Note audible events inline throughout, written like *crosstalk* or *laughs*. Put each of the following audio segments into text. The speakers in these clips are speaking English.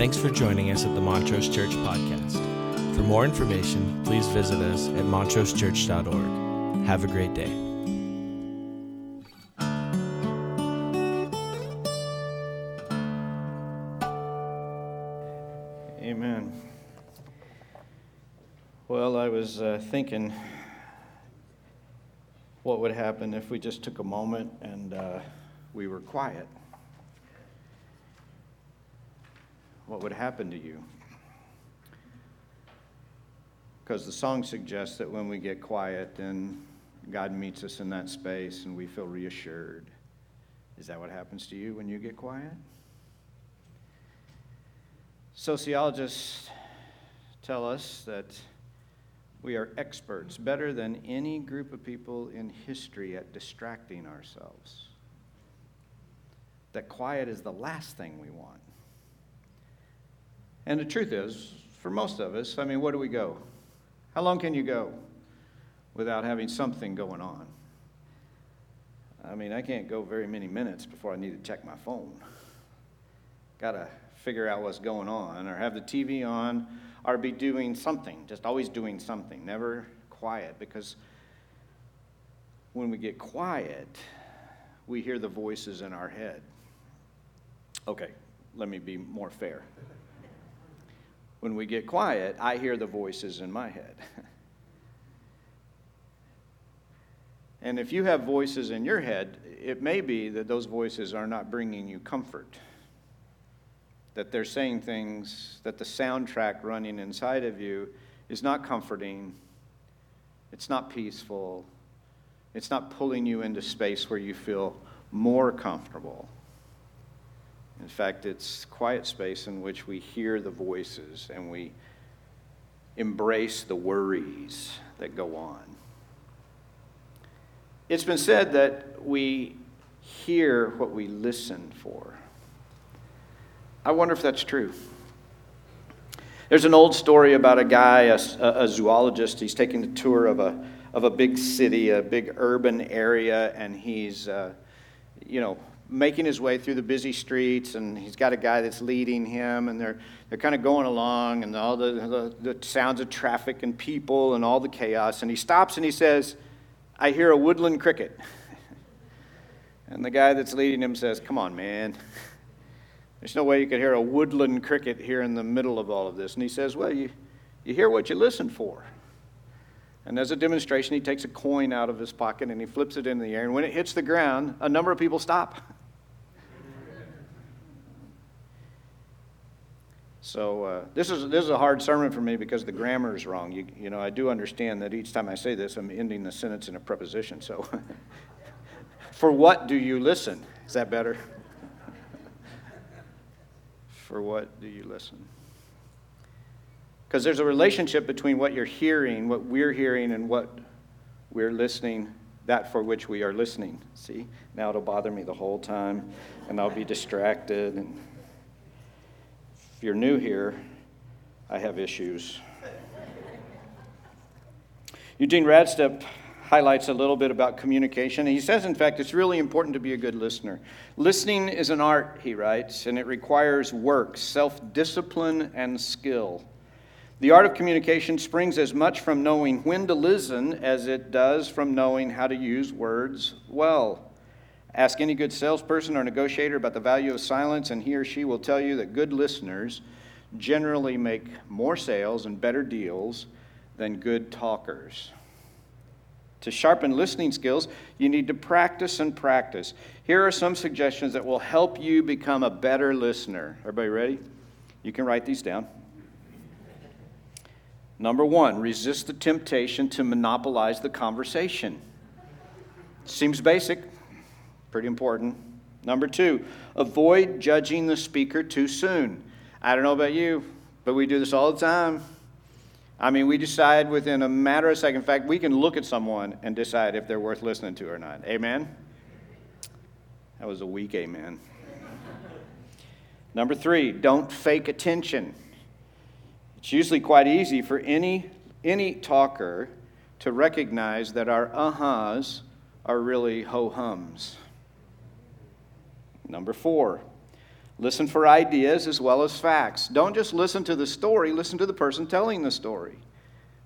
Thanks for joining us at the Montrose Church Podcast. For more information, please visit us at montrosechurch.org. Have a great day. Amen. Well, I was uh, thinking what would happen if we just took a moment and uh, we were quiet. What would happen to you? Because the song suggests that when we get quiet, then God meets us in that space and we feel reassured. Is that what happens to you when you get quiet? Sociologists tell us that we are experts, better than any group of people in history, at distracting ourselves. That quiet is the last thing we want. And the truth is, for most of us, I mean, where do we go? How long can you go without having something going on? I mean, I can't go very many minutes before I need to check my phone. Got to figure out what's going on, or have the TV on, or be doing something, just always doing something, never quiet, because when we get quiet, we hear the voices in our head. Okay, let me be more fair. When we get quiet, I hear the voices in my head. *laughs* and if you have voices in your head, it may be that those voices are not bringing you comfort that they're saying things, that the soundtrack running inside of you is not comforting, it's not peaceful, it's not pulling you into space where you feel more comfortable. In fact, it's quiet space in which we hear the voices and we embrace the worries that go on. It's been said that we hear what we listen for. I wonder if that's true. There's an old story about a guy, a, a, zoologist. He's taking a tour of a, of a big city, a big urban area, and he's, uh, you know, making his way through the busy streets, and he's got a guy that's leading him, and they're, they're kind of going along, and all the, the, the sounds of traffic and people and all the chaos. And he stops and he says, I hear a woodland cricket. *laughs* And the guy that's leading him says, Come on, man. There's no way you could hear a woodland cricket here in the middle of all of this. And he says, Well, you, you hear what you listen for. And as a demonstration, he takes a coin out of his pocket and he flips it into the air. And when it hits the ground, a number of people stop. *laughs* So uh, this is this is a hard sermon for me because the grammar is wrong. You, you know, I do understand that each time I say this, I'm ending the sentence in a preposition. So, *laughs* for what do you listen? Is that better? *laughs* for what do you listen? Because there's a relationship between what you're hearing, what we're hearing, and what we're listening, that for which we are listening. See? Now it'll bother me the whole time, and I'll be distracted. And if you're new here, I have issues. Eugene Raudsepp highlights a little bit about communication. He says, in fact, it's really important to be a good listener. Listening is an art, he writes, and it requires work, self discipline, and skill. The art of communication springs as much from knowing when to listen as it does from knowing how to use words well. Ask any good salesperson or negotiator about the value of silence, and he or she will tell you that good listeners generally make more sales and better deals than good talkers. To sharpen listening skills, you need to practice and practice. Here are some suggestions that will help you become a better listener. Everybody ready? You can write these down. Number one, resist the temptation to monopolize the conversation. Seems basic, pretty important. Number two, avoid judging the speaker too soon. I don't know about you, but we do this all the time. I mean, we decide within a matter of second. In fact, we can look at someone and decide if they're worth listening to or not. Amen? That was a weak amen. Number three, don't fake attention. It's usually quite easy for any, any talker to recognize that our uh-huhs are really ho-hums. Number four, Listen for ideas as well as facts. Don't just listen to the story, listen to the person telling the story.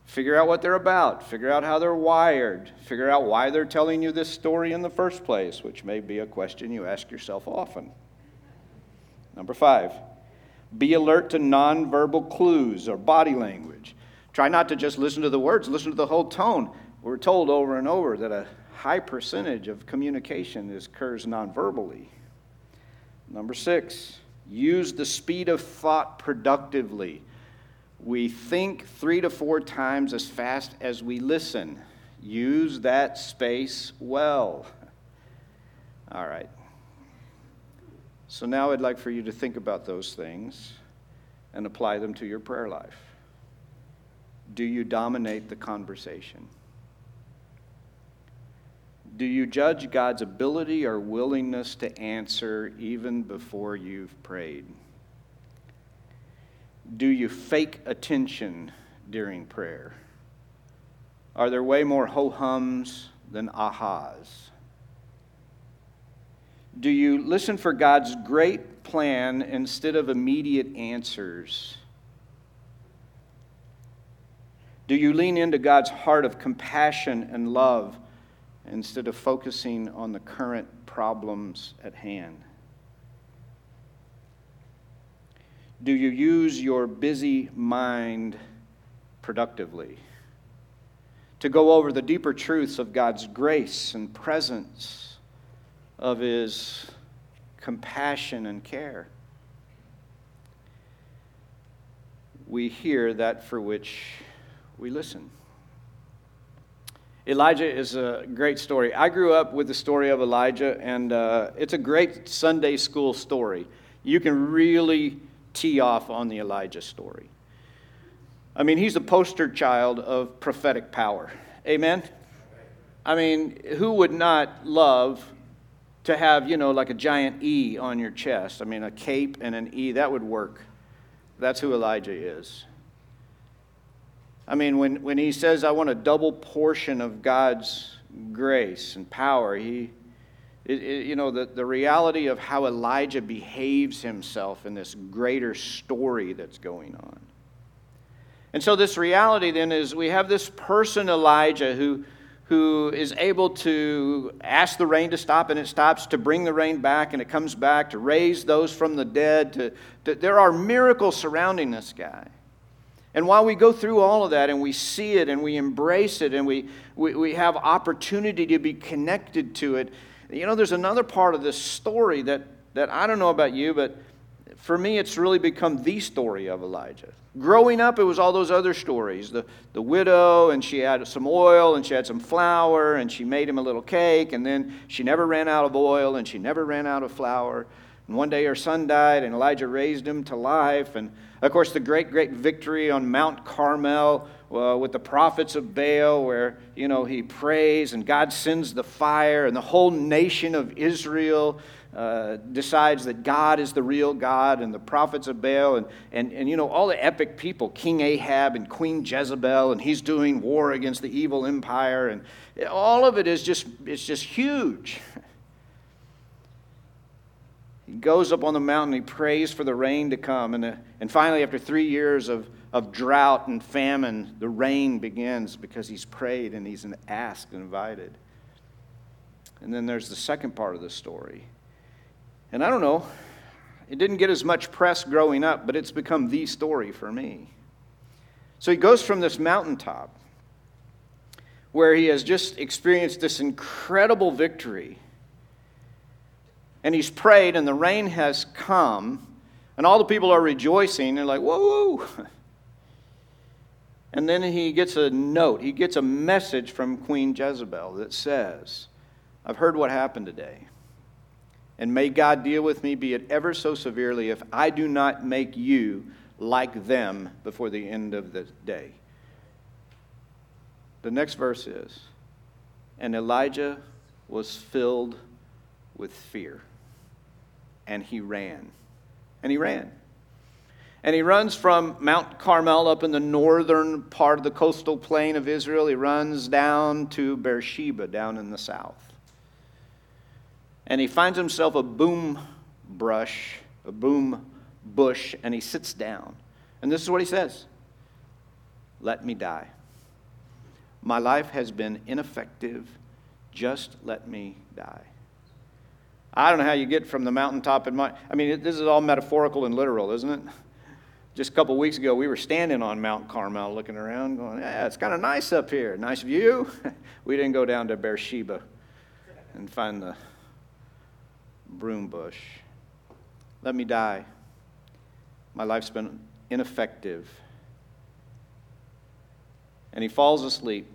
Figure out what they're about, figure out how they're wired, figure out why they're telling you this story in the first place, which may be a question you ask yourself often. Number five, be alert to nonverbal clues or body language. Try not to just listen to the words, listen to the whole tone. We're told over and over that a high percentage of communication occurs nonverbally. Number six, use the speed of thought productively. We think three to four times as fast as we listen. Use that space well. All right. So now I'd like for you to think about those things and apply them to your prayer life. Do you dominate the conversation? Do you judge God's ability or willingness to answer even before you've prayed? Do you fake attention during prayer? Are there way more ho hums than ahas? Do you listen for God's great plan instead of immediate answers? Do you lean into God's heart of compassion and love instead of focusing on the current problems at hand? Do you use your busy mind productively to go over the deeper truths of God's grace and presence, of His compassion and care? We hear that for which we listen. Elijah is a great story. I grew up with the story of Elijah, and uh, it's a great Sunday school story. You can really tee off on the Elijah story. I mean, he's a poster child of prophetic power. Amen? I mean, who would not love to have, you know, like a giant E on your chest? I mean, a cape and an E, that would work. That's who Elijah is. I mean, when, when he says, I want a double portion of God's grace and power, he, it, it, you know, the, the reality of how Elijah behaves himself in this greater story that's going on. And so, this reality then is we have this person, Elijah, who, who is able to ask the rain to stop and it stops, to bring the rain back and it comes back, to raise those from the dead. To, to there are miracles surrounding this guy. And while we go through all of that and we see it and we embrace it and we, we, we have opportunity to be connected to it, you know, there's another part of this story that, that I don't know about you, but for me, it's really become the story of Elijah. Growing up, it was all those other stories the, the widow, and she had some oil, and she had some flour, and she made him a little cake, and then she never ran out of oil, and she never ran out of flour. And one day her son died, and Elijah raised him to life. And of course, the great, great victory on Mount Carmel uh, with the prophets of Baal, where, you know, he prays and God sends the fire, and the whole nation of Israel uh, decides that God is the real God, and the prophets of Baal, and, and, and, you know, all the epic people, King Ahab and Queen Jezebel, and he's doing war against the evil empire, and all of it is just, it's just huge. He goes up on the mountain, he prays for the rain to come. And, uh, and finally, after three years of, of drought and famine, the rain begins because he's prayed and he's asked and invited. And then there's the second part of the story. And I don't know, it didn't get as much press growing up, but it's become the story for me. So he goes from this mountaintop where he has just experienced this incredible victory and he's prayed, and the rain has come, and all the people are rejoicing. They're like, whoa. And then he gets a note, he gets a message from Queen Jezebel that says, I've heard what happened today. And may God deal with me, be it ever so severely, if I do not make you like them before the end of the day. The next verse is, and Elijah was filled with fear and he ran. And he ran. And he runs from Mount Carmel up in the northern part of the coastal plain of Israel. He runs down to Beersheba down in the south. And he finds himself a boom brush a boom bush, and he sits down. And this is what he says Let me die. My life has been ineffective. Just let me die. I don't know how you get from the mountaintop in my. I mean, this is all metaphorical and literal, isn't it? Just a couple weeks ago, we were standing on Mount Carmel looking around, going, Yeah, it's kind of nice up here. Nice view. *laughs* we didn't go down to Beersheba and find the broom bush. Let me die. My life's been ineffective. And he falls asleep.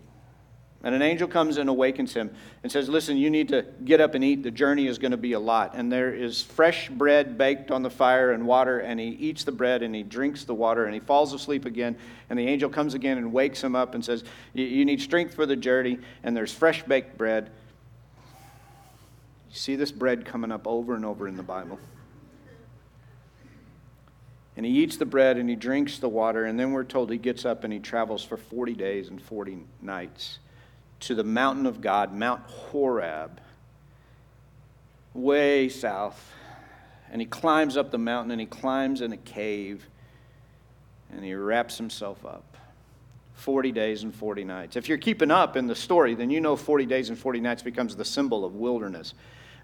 And an angel comes and awakens him and says, Listen, you need to get up and eat. The journey is going to be a lot. And there is fresh bread baked on the fire and water, and he eats the bread and he drinks the water and he falls asleep again. And the angel comes again and wakes him up and says, You need strength for the journey, and there's fresh baked bread. You see this bread coming up over and over in the Bible. And he eats the bread and he drinks the water, and then we're told he gets up and he travels for 40 days and 40 nights to the mountain of God, Mount Horeb, way south. And he climbs up the mountain and he climbs in a cave and he wraps himself up. 40 days and 40 nights. If you're keeping up in the story, then you know 40 days and 40 nights becomes the symbol of wilderness.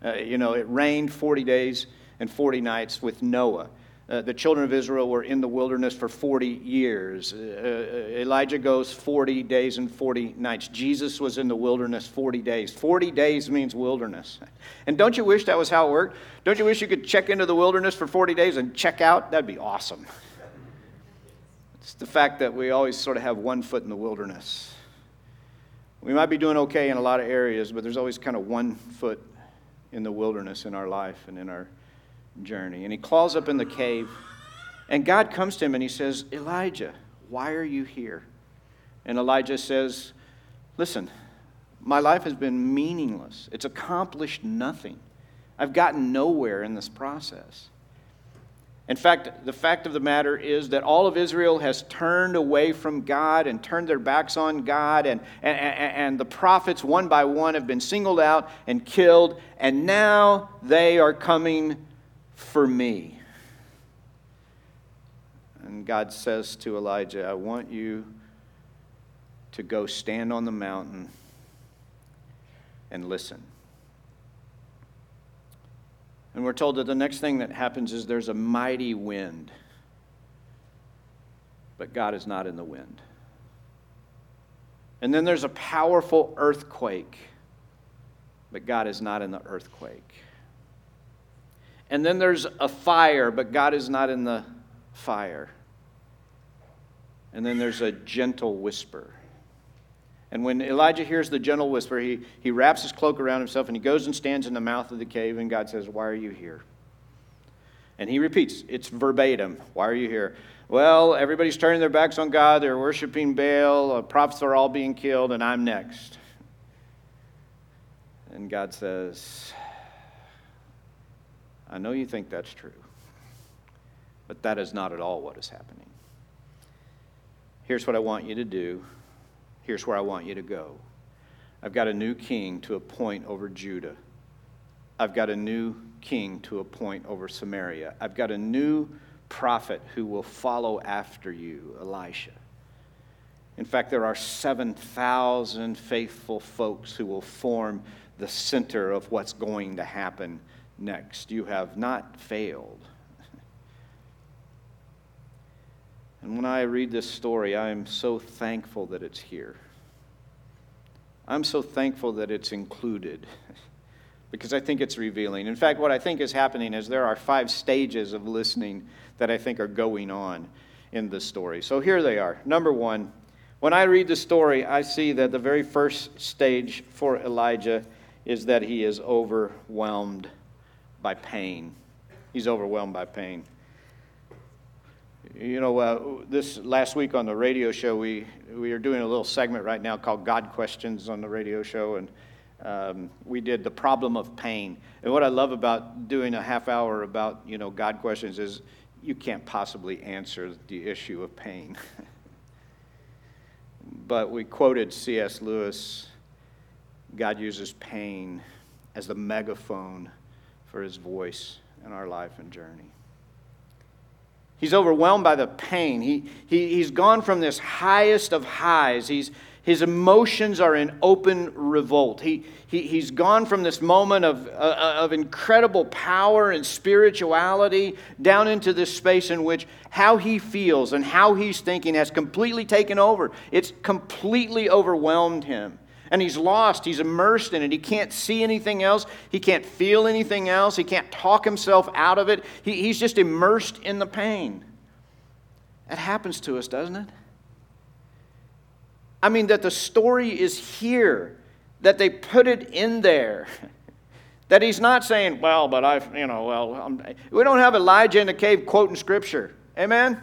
Uh, you know, it rained 40 days and 40 nights with Noah. Uh, the children of Israel were in the wilderness for 40 years. Uh, uh, Elijah goes 40 days and 40 nights. Jesus was in the wilderness 40 days. 40 days means wilderness. And don't you wish that was how it worked? Don't you wish you could check into the wilderness for 40 days and check out? That'd be awesome. It's the fact that we always sort of have one foot in the wilderness. We might be doing okay in a lot of areas, but there's always kind of one foot in the wilderness in our life and in our journey. And he crawls up in the cave, and God comes to him and he says, Elijah, why are you here? And Elijah says, Listen, my life has been meaningless. It's accomplished nothing. I've gotten nowhere in this process. In fact, the fact of the matter is that all of Israel has turned away from God and turned their backs on God, and, and, and, the prophets, one by one, have been singled out and killed, and now they are coming for me. And God says to Elijah, I want you to go stand on the mountain and listen. And we're told that the next thing that happens is there's a mighty wind. But God is not in the wind. And then there's a powerful earthquake. But God is not in the earthquake. And then there's a fire, but God is not in the fire. And then there's a gentle whisper. And when Elijah hears the gentle whisper, he, he wraps his cloak around himself and he goes and stands in the mouth of the cave, and God says, Why are you here? And he repeats, it's verbatim. Why are you here? Well, everybody's turning their backs on God. They're worshiping Baal. Uh, prophets are all being killed, and I'm next. And God says, I know you think that's true, but that is not at all what is happening. Here's what I want you to do. Here's where I want you to go. I've got a new king to appoint over Judah. I've got a new king to appoint over Samaria. I've got a new prophet who will follow after you, Elisha. In fact, there are 7,000 faithful folks who will form the center of what's going to happen next. You have not failed. *laughs* And when I read this story, I am so thankful that it's here. I'm so thankful that it's included *laughs* because I think it's revealing. In fact, what I think is happening is there are five stages of listening that I think are going on in this story. So here they are. Number one, when I read the story, I see that the very first stage for Elijah is that he is overwhelmed by pain. He's overwhelmed by pain. You know, uh, this last week on the radio show, we, we are doing a little segment right now called God Questions on the radio show, and um, we did the problem of pain. And what I love about doing a half hour about, you know, God questions is you can't possibly answer the issue of pain. *laughs* but we quoted C.S. Lewis God uses pain as the megaphone for his voice in our life and journey. He's overwhelmed by the pain. He, he, he's gone from this highest of highs. He's, his emotions are in open revolt. He, he, he's gone from this moment of, uh, of incredible power and spirituality down into this space in which how he feels and how he's thinking has completely taken over. It's completely overwhelmed him. And he's lost. He's immersed in it. He can't see anything else. He can't feel anything else. He can't talk himself out of it. He, he's just immersed in the pain. That happens to us, doesn't it? I mean, that the story is here, that they put it in there. *laughs* That he's not saying, well, but I've, you know, well, I'm, we don't have Elijah in the cave quoting scripture. Amen?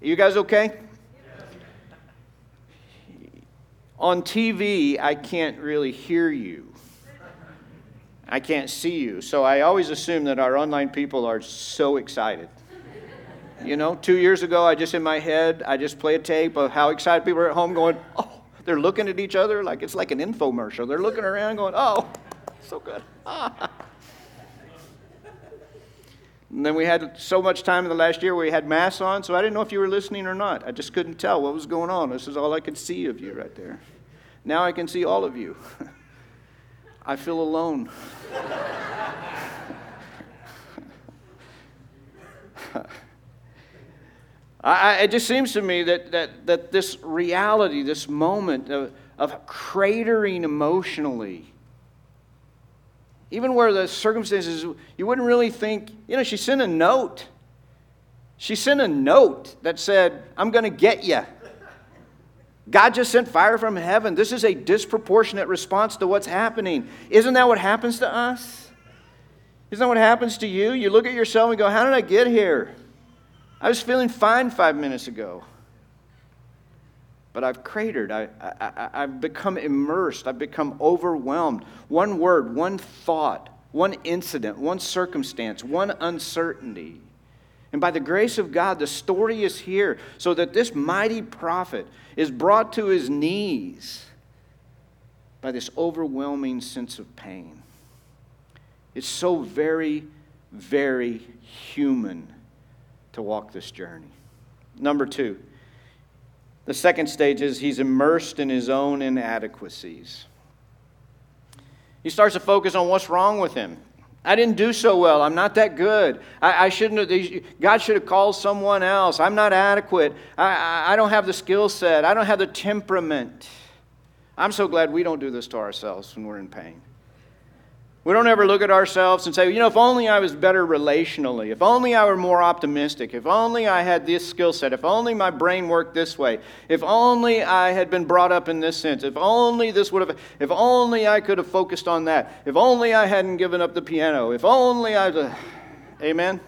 You guys okay? On TV, I can't really hear you. I can't see you. So I always assume that our online people are so excited. You know, two years ago, I just in my head, I just play a tape of how excited people are at home going, oh, they're looking at each other like it's like an infomercial. They're looking around going, oh, so good. *laughs* And then we had so much time in the last year we had masks on, so I didn't know if you were listening or not. I just couldn't tell what was going on. This is all I could see of you right there. Now I can see all of you. *laughs* I feel alone. *laughs* I, it just seems to me that, that, that this reality, this moment of, of cratering emotionally, even where the circumstances, you wouldn't really think, you know, she sent a note. She sent a note that said, I'm going to get you. God just sent fire from heaven. This is a disproportionate response to what's happening. Isn't that what happens to us? Isn't that what happens to you? You look at yourself and go, How did I get here? I was feeling fine five minutes ago. But I've cratered. I, I, I've become immersed. I've become overwhelmed. One word, one thought, one incident, one circumstance, one uncertainty. And by the grace of God, the story is here so that this mighty prophet is brought to his knees by this overwhelming sense of pain. It's so very, very human to walk this journey. Number two, the second stage is he's immersed in his own inadequacies. He starts to focus on what's wrong with him. I didn't do so well. I'm not that good. I, I shouldn't have, God should have called someone else. I'm not adequate. I, I, I don't have the skill set. I don't have the temperament. I'm so glad we don't do this to ourselves when we're in pain. We don't ever look at ourselves and say, you know, if only I was better relationally, if only I were more optimistic, if only I had this skill set, if only my brain worked this way, if only I had been brought up in this sense, if only this would have, if only I could have focused on that, if only I hadn't given up the piano, if only I, uh, amen?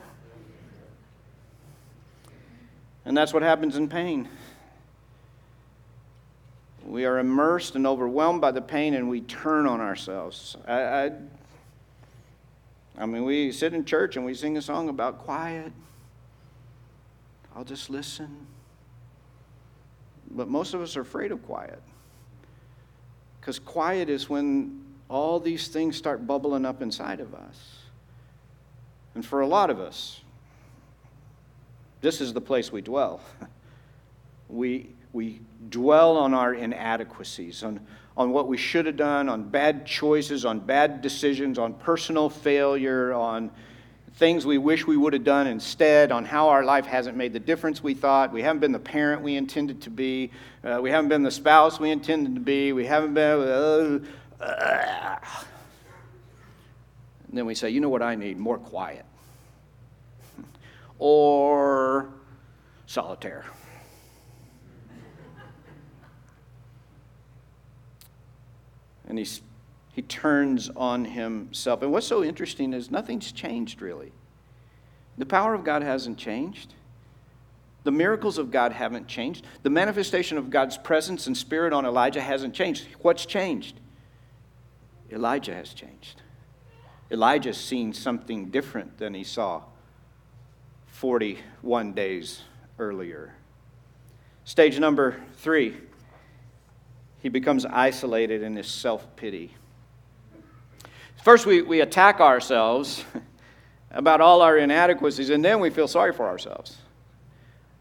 And that's what happens in pain. We are immersed and overwhelmed by the pain and we turn on ourselves. I, I I mean, we sit in church and we sing a song about quiet. I'll just listen. But most of us are afraid of quiet. Because quiet is when all these things start bubbling up inside of us. And for a lot of us, this is the place we dwell. *laughs* we, we dwell on our inadequacies, on on what we should have done, on bad choices, on bad decisions, on personal failure, on things we wish we would have done instead, on how our life hasn't made the difference we thought. We haven't been the parent we intended to be. Uh, we haven't been the spouse we intended to be. We haven't been. Uh, uh. And then we say, you know what I need? More quiet. *laughs* or solitaire. And he's, he turns on himself. And what's so interesting is nothing's changed really. The power of God hasn't changed. The miracles of God haven't changed. The manifestation of God's presence and spirit on Elijah hasn't changed. What's changed? Elijah has changed. Elijah's seen something different than he saw 41 days earlier. Stage number three he becomes isolated in his self pity. First, we, we attack ourselves *laughs* about all our inadequacies, and then we feel sorry for ourselves.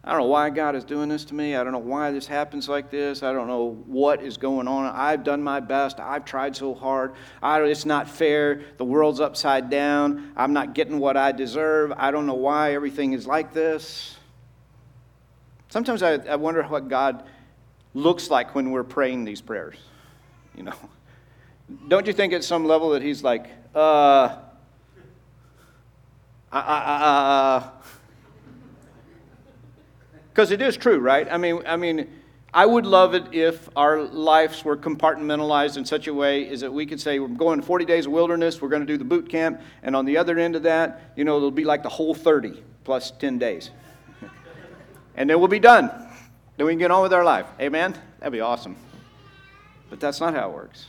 I don't know why God is doing this to me. I don't know why this happens like this. I don't know what is going on. I've done my best. I've tried so hard. I, it's not fair. The world's upside down. I'm not getting what I deserve. I don't know why everything is like this. Sometimes I, I wonder what God looks like when we're praying these prayers. You know, don't you think at some level that He's like, uh, uh, uh, uh, because it is true, right? I mean, I mean, I would love it if our lives were compartmentalized in such a way is that we could say we're going 40 days of wilderness, we're going to do the boot camp, and on the other end of that, you know, it'll be like the whole 30 plus 10 days. *laughs* and then we'll be done. Then we can get on with our life. Amen? That'd be awesome. But that's not how it works.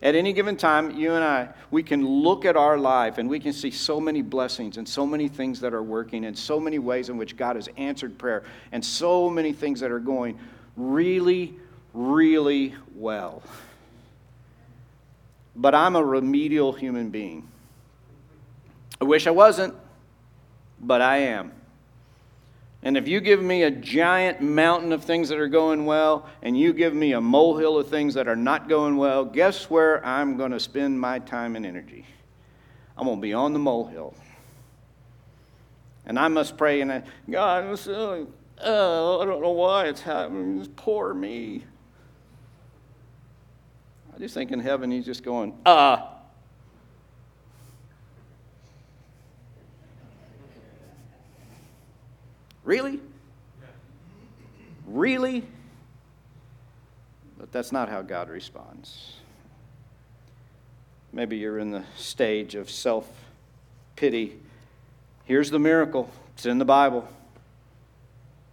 At any given time, you and I, we can look at our life and we can see so many blessings and so many things that are working and so many ways in which God has answered prayer and so many things that are going really, really well. But I'm a remedial human being. I wish I wasn't, but I am. And if you give me a giant mountain of things that are going well, and you give me a molehill of things that are not going well, guess where I'm going to spend my time and energy? I'm going to be on the molehill. And I must pray, and I, God, uh, I don't know why it's happening. It's poor me. I just think in heaven, he's just going, ah. Uh, Really? Really? But that's not how God responds. Maybe you're in the stage of self pity. Here's the miracle it's in the Bible.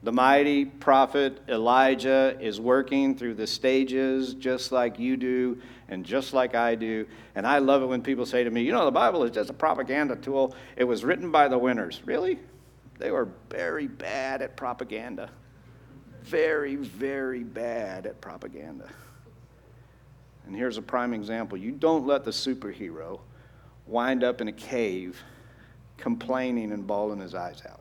The mighty prophet Elijah is working through the stages just like you do and just like I do. And I love it when people say to me, you know, the Bible is just a propaganda tool. It was written by the winners. Really? They were very bad at propaganda. Very, very bad at propaganda. And here's a prime example you don't let the superhero wind up in a cave complaining and bawling his eyes out,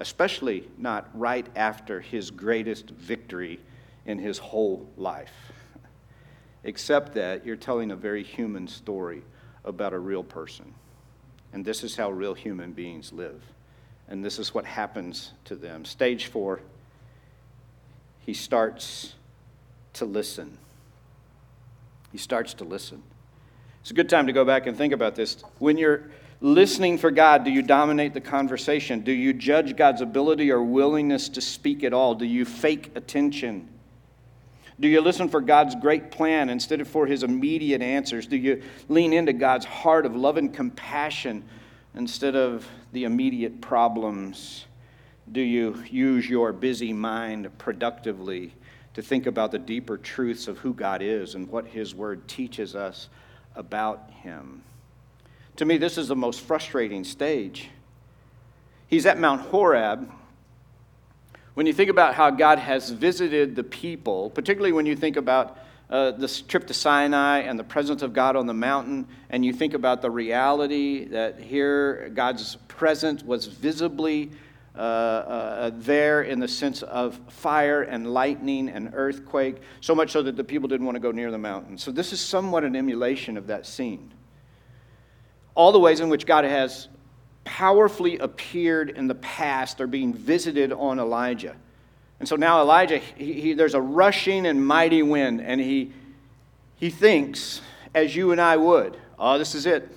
especially not right after his greatest victory in his whole life. Except that you're telling a very human story about a real person. And this is how real human beings live. And this is what happens to them. Stage four, he starts to listen. He starts to listen. It's a good time to go back and think about this. When you're listening for God, do you dominate the conversation? Do you judge God's ability or willingness to speak at all? Do you fake attention? Do you listen for God's great plan instead of for his immediate answers? Do you lean into God's heart of love and compassion instead of the immediate problems? Do you use your busy mind productively to think about the deeper truths of who God is and what His Word teaches us about Him? To me, this is the most frustrating stage. He's at Mount Horeb. When you think about how God has visited the people, particularly when you think about uh, this trip to Sinai and the presence of God on the mountain, and you think about the reality that here God's presence was visibly uh, uh, there in the sense of fire and lightning and earthquake, so much so that the people didn't want to go near the mountain. So, this is somewhat an emulation of that scene. All the ways in which God has powerfully appeared in the past are being visited on Elijah. And so now Elijah, he, he, there's a rushing and mighty wind, and he, he thinks, as you and I would, oh, this is it.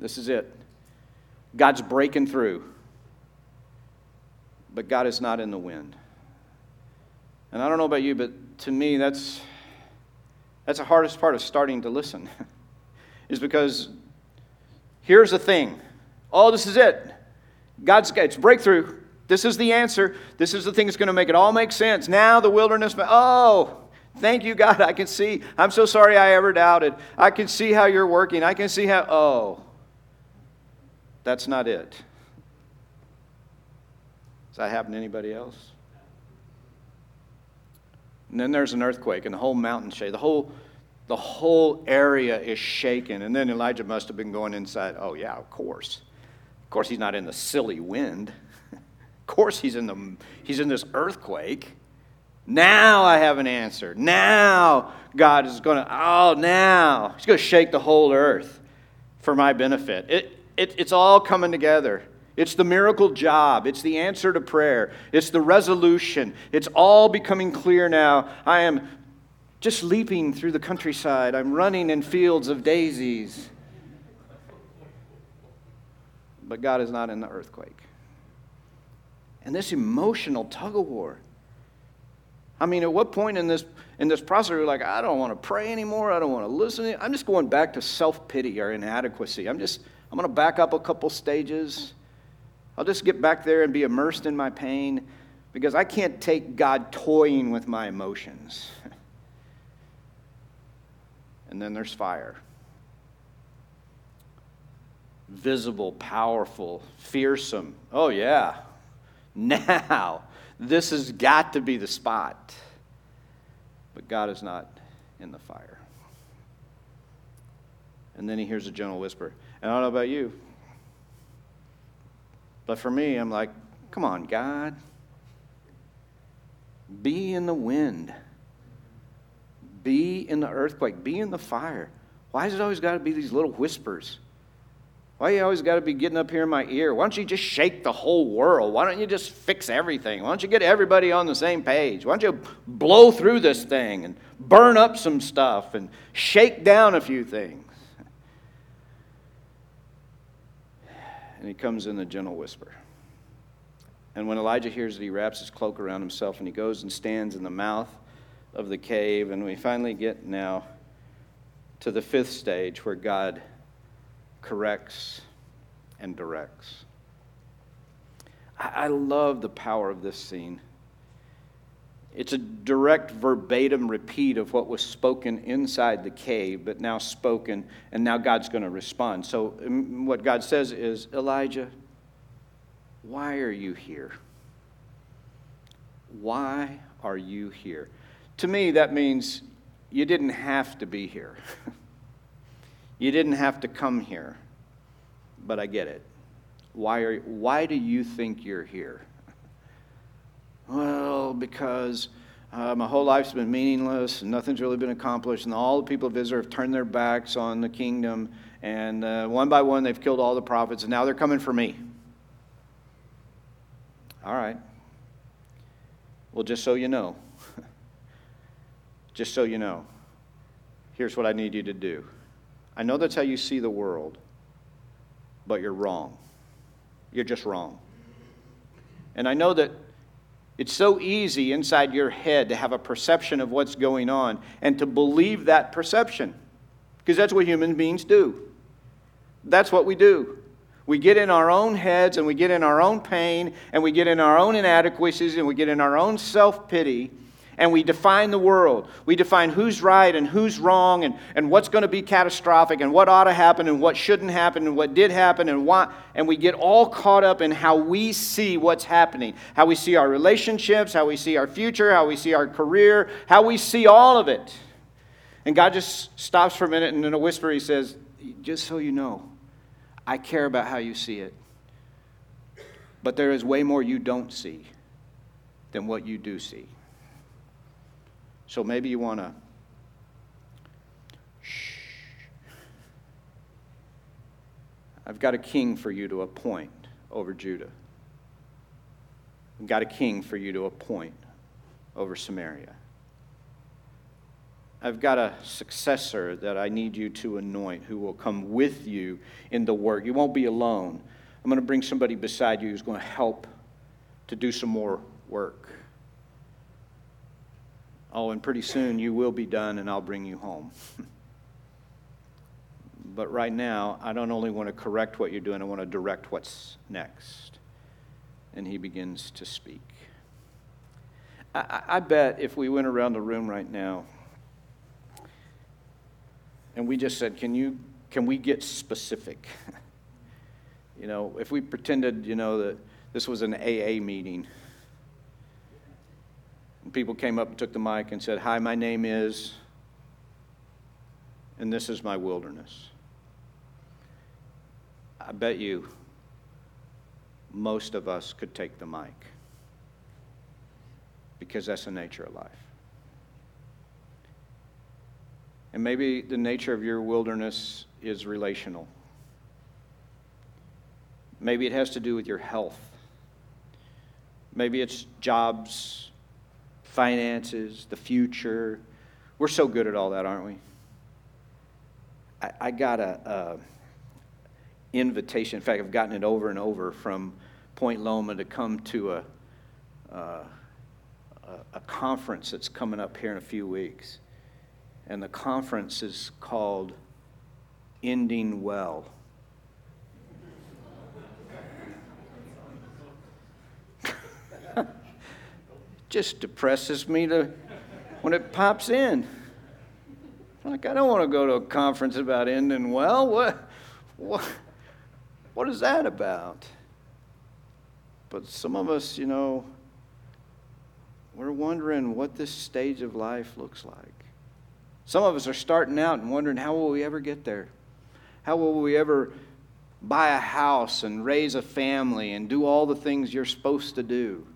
This is it. God's breaking through. But God is not in the wind. And I don't know about you, but to me, that's, that's the hardest part of starting to listen, *laughs* is because here's the thing. Oh, this is it. God's, it's breakthrough. This is the answer. This is the thing that's going to make it all make sense. Now the wilderness, oh, thank you, God. I can see. I'm so sorry I ever doubted. I can see how you're working. I can see how, oh, that's not it. Does that happen to anybody else? And then there's an earthquake and the whole mountain shake. The whole, The whole area is shaken. And then Elijah must have been going inside, oh, yeah, of course. Of course, he's not in the silly wind. *laughs* of course, he's in, the, he's in this earthquake. Now I have an answer. Now God is going to, oh, now. He's going to shake the whole earth for my benefit. It, it, it's all coming together. It's the miracle job. It's the answer to prayer. It's the resolution. It's all becoming clear now. I am just leaping through the countryside. I'm running in fields of daisies. But God is not in the earthquake. And this emotional tug of war. I mean, at what point in this in this process are you like, I don't want to pray anymore. I don't want to listen. I'm just going back to self pity or inadequacy. I'm just I'm going to back up a couple stages. I'll just get back there and be immersed in my pain because I can't take God toying with my emotions. *laughs* and then there's fire visible, powerful, fearsome. Oh, yeah. *laughs* Now, this has got to be the spot. But God is not in the fire. And then he hears a gentle whisper. And I don't know about you, but for me, I'm like, come on, God. Be in the wind. Be in the earthquake. Be in the fire. Why has it always got to be these little whispers? Why you always got to be getting up here in my ear? Why don't you just shake the whole world? Why don't you just fix everything? Why don't you get everybody on the same page? Why don't you blow through this thing and burn up some stuff and shake down a few things? And he comes in a gentle whisper. And when Elijah hears it, he wraps his cloak around himself and he goes and stands in the mouth of the cave. And we finally get now to the fifth stage where God corrects and directs. I, love the power of this scene. It's a direct verbatim repeat of what was spoken inside the cave, but now spoken, and now God's going to respond. So, um, what God says is Elijah, why are you here? Why are you here? To me, that means you didn't have to be here. *laughs* you didn't have to come here, but I get it. Why, are, why do you think you're here? Well, because uh, my whole life's been meaningless and nothing's really been accomplished, and all the people of Israel have turned their backs on the kingdom, and uh, one by one they've killed all the prophets, and now they're coming for me. All right. Well, just so you know, *laughs* just so you know, here's what I need you to do. I know that's how you see the world, but you're wrong. You're just wrong. And I know that it's so easy inside your head to have a perception of what's going on and to believe that perception because that's what human beings do. That's what we do. We get in our own heads and we get in our own pain and we get in our own inadequacies and we get in our own self pity and we define the world. We define who's right and who's wrong and, and what's going to be catastrophic and what ought to happen and what shouldn't happen and what did happen and why. And we get all caught up in how we see what's happening, how we see our relationships, how we see our future, how we see our career, how we see all of it. And God just stops for a minute and in a whisper, He says, Just so you know, I care about how you see it. But there is way more you don't see than what you do see. So maybe you want to shh. I've got a king for you to appoint over Judah. I've got a king for you to appoint over Samaria. I've got a successor that I need you to anoint who will come with you in the work. You won't be alone. I'm going to bring somebody beside you who's going to help to do some more work. Oh, and pretty soon you will be done and I'll bring you home. *laughs* but right now, I don't only want to correct what you're doing, I want to direct what's next. And he begins to speak. I, I bet if we went around the room right now and we just said, Can, you, can we get specific? *laughs* you know, if we pretended, you know, that this was an AA meeting people came up and took the mic and said, Hi, my name is. and this is my wilderness. I bet you most of us could take the mic because that's the nature of life. And maybe the nature of your wilderness is relational. Maybe it has to do with your health. Maybe it's jobs, finances, the future. We're so good at all that, aren't we? I, I got a, a invitation. In fact, I've gotten it over and over from Point Loma to come to a, a conference that's coming up here in a few weeks. And the conference is called Ending Well. Just depresses me to when it pops in. Like I don't want to go to a conference about ending well. What what what is that about? But some of us, you know, we're wondering what this stage of life looks like. Some of us are starting out and wondering how will we ever get there? How will we ever buy a house and raise a family and do all the things you're supposed to do?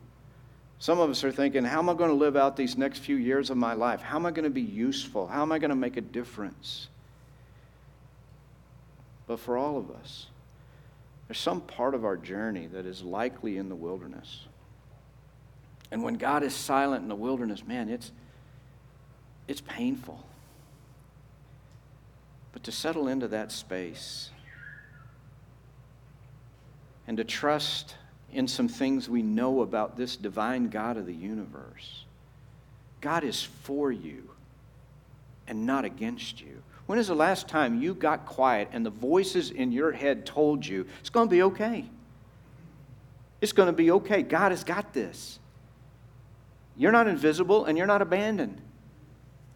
Some of us are thinking, how am I going to live out these next few years of my life? How am I going to be useful? How am I going to make a difference? But for all of us, there's some part of our journey that is likely in the wilderness. And when God is silent in the wilderness, man, it's, it's painful. But to settle into that space and to trust in some things we know about this divine God of the universe. God is for you and not against you. When is the last time you got quiet and the voices in your head told you it's going to be okay? It's going to be okay. God has got this. You're not invisible and you're not abandoned.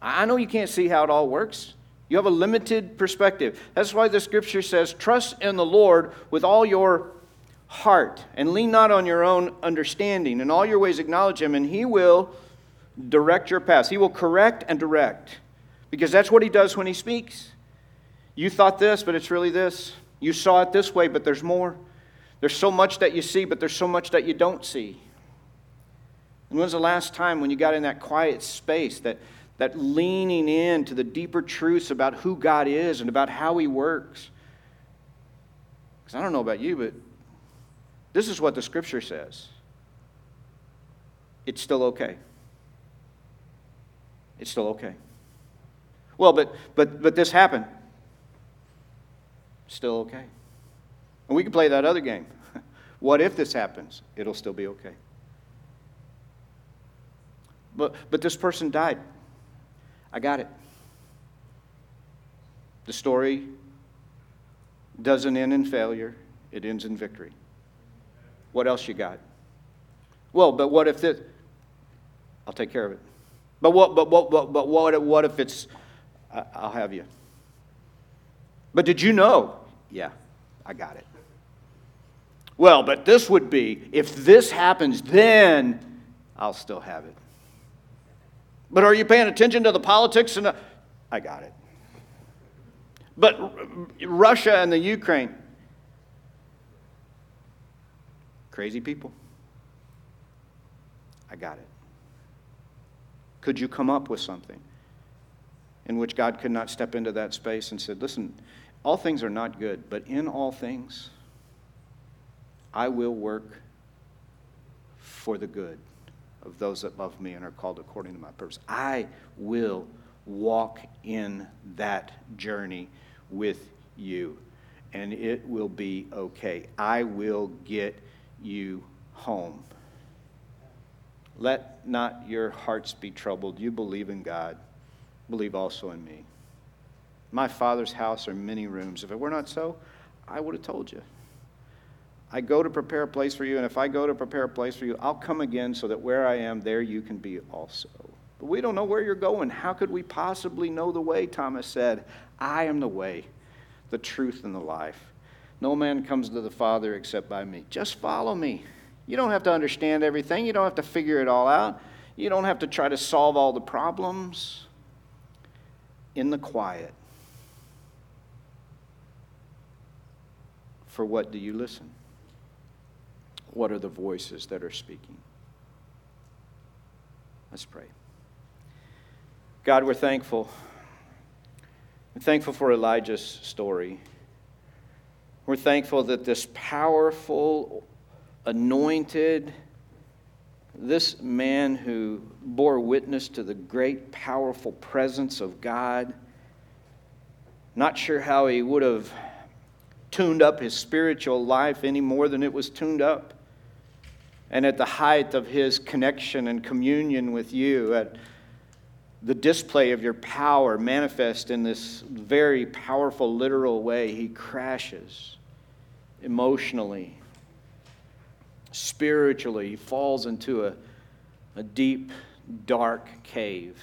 I know you can't see how it all works. You have a limited perspective. That's why the scripture says, Trust in the Lord with all your heart and lean not on your own understanding. In all your ways, acknowledge Him, and He will direct your paths. He will correct and direct because that's what He does when He speaks. You thought this, but it's really this. You saw it this way, but there's more. There's so much that you see, but there's so much that you don't see. And when's the last time when you got in that quiet space, that, that leaning in to the deeper truths about who God is and about how He works? Because I don't know about you, but this is what the Scripture says it's still okay. It's still okay. Well, but, but, but this happened. Still okay. And we can play that other game. *laughs* what if this happens? It'll still be okay. But, but this person died. I got it. The story doesn't end in failure, it ends in victory. What else you got? Well, but what if this? I'll take care of it. But what, but what, but, but what, what if it's, I'll have you. But did you know? Yeah, I got it. Well, but this would be, if this happens, then I'll still have it. But are you paying attention to the politics? And the, I got it. But Russia and the Ukraine, crazy people. I got it. Could you come up with something in which God could not step into that space and said, listen, all things are not good, but in all things, I will work for the good of those that love me and are called according to my purpose. I will walk in that journey with you, and it will be okay. I will get you home. Let not your hearts be troubled. You believe in God, believe also in me. My Father's house are many rooms. If it were not so, I would have told you. I go to prepare a place for you, and if I go to prepare a place for you, I'll come again so that where I am, there you can be also. But we don't know where you're going. How could we possibly know the way? Thomas said, I am the way, the truth, and the life. No man comes to the Father except by me. Just follow me. You don't have to understand everything, you don't have to figure it all out, you don't have to try to solve all the problems. In the quiet, for what do you listen? What are the voices that are speaking? Let's pray. God, we're thankful. We're thankful for Elijah's story. We're thankful that this powerful, anointed, this man who bore witness to the great, powerful presence of God, not sure how he would have tuned up his spiritual life any more than it was tuned up. And at the height of his connection and communion with you, at the display of your power manifest in this very powerful, literal way, he crashes emotionally, spiritually. He falls into a, a deep, dark cave.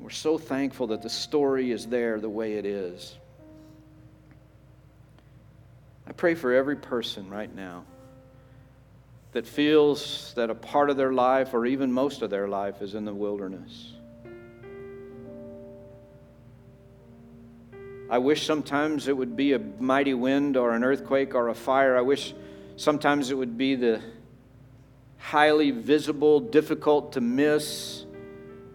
We're so thankful that the story is there the way it is. I pray for every person right now that feels that a part of their life, or even most of their life, is in the wilderness. I wish sometimes it would be a mighty wind or an earthquake or a fire. I wish sometimes it would be the highly visible, difficult to miss,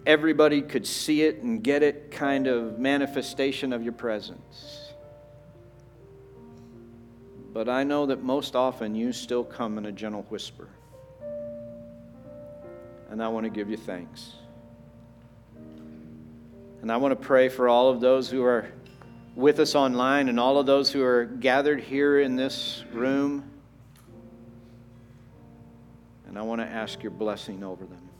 everybody could see it and get it kind of manifestation of your presence. But I know that most often you still come in a gentle whisper. And I want to give you thanks. And I want to pray for all of those who are with us online and all of those who are gathered here in this room. And I want to ask your blessing over them.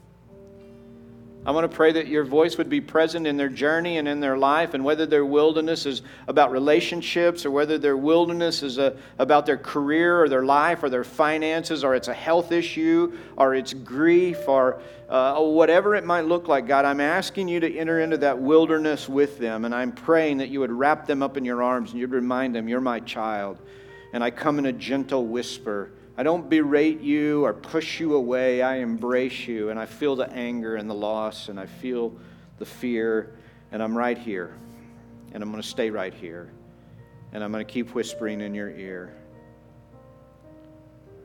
I want to pray that your voice would be present in their journey and in their life, and whether their wilderness is about relationships, or whether their wilderness is a, about their career, or their life, or their finances, or it's a health issue, or it's grief, or uh, whatever it might look like, God, I'm asking you to enter into that wilderness with them, and I'm praying that you would wrap them up in your arms and you'd remind them, You're my child. And I come in a gentle whisper I don't berate you or push you away. I embrace you, and I feel the anger and the loss, and I feel the fear, and I'm right here. And I'm going to stay right here. And I'm going to keep whispering in your ear.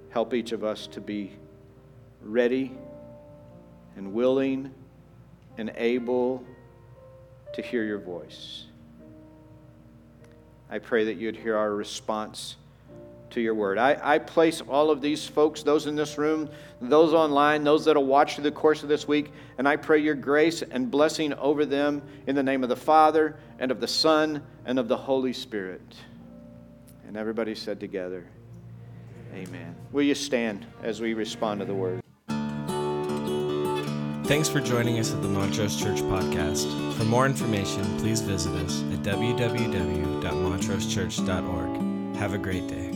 Help each of us to be ready and willing and able to hear your voice. I pray that you'd hear our response to your word. I, I place all of these folks, those in this room, those online, those that'll watch through the course of this week, and I pray your grace and blessing over them in the name of the Father and of the Son and of the Holy Spirit. And everybody said together, Amen. Will you stand as we respond to the word? Thanks for joining us at the Montrose Church Podcast. For more information, please visit us at www.montrosechurch.org. Have a great day.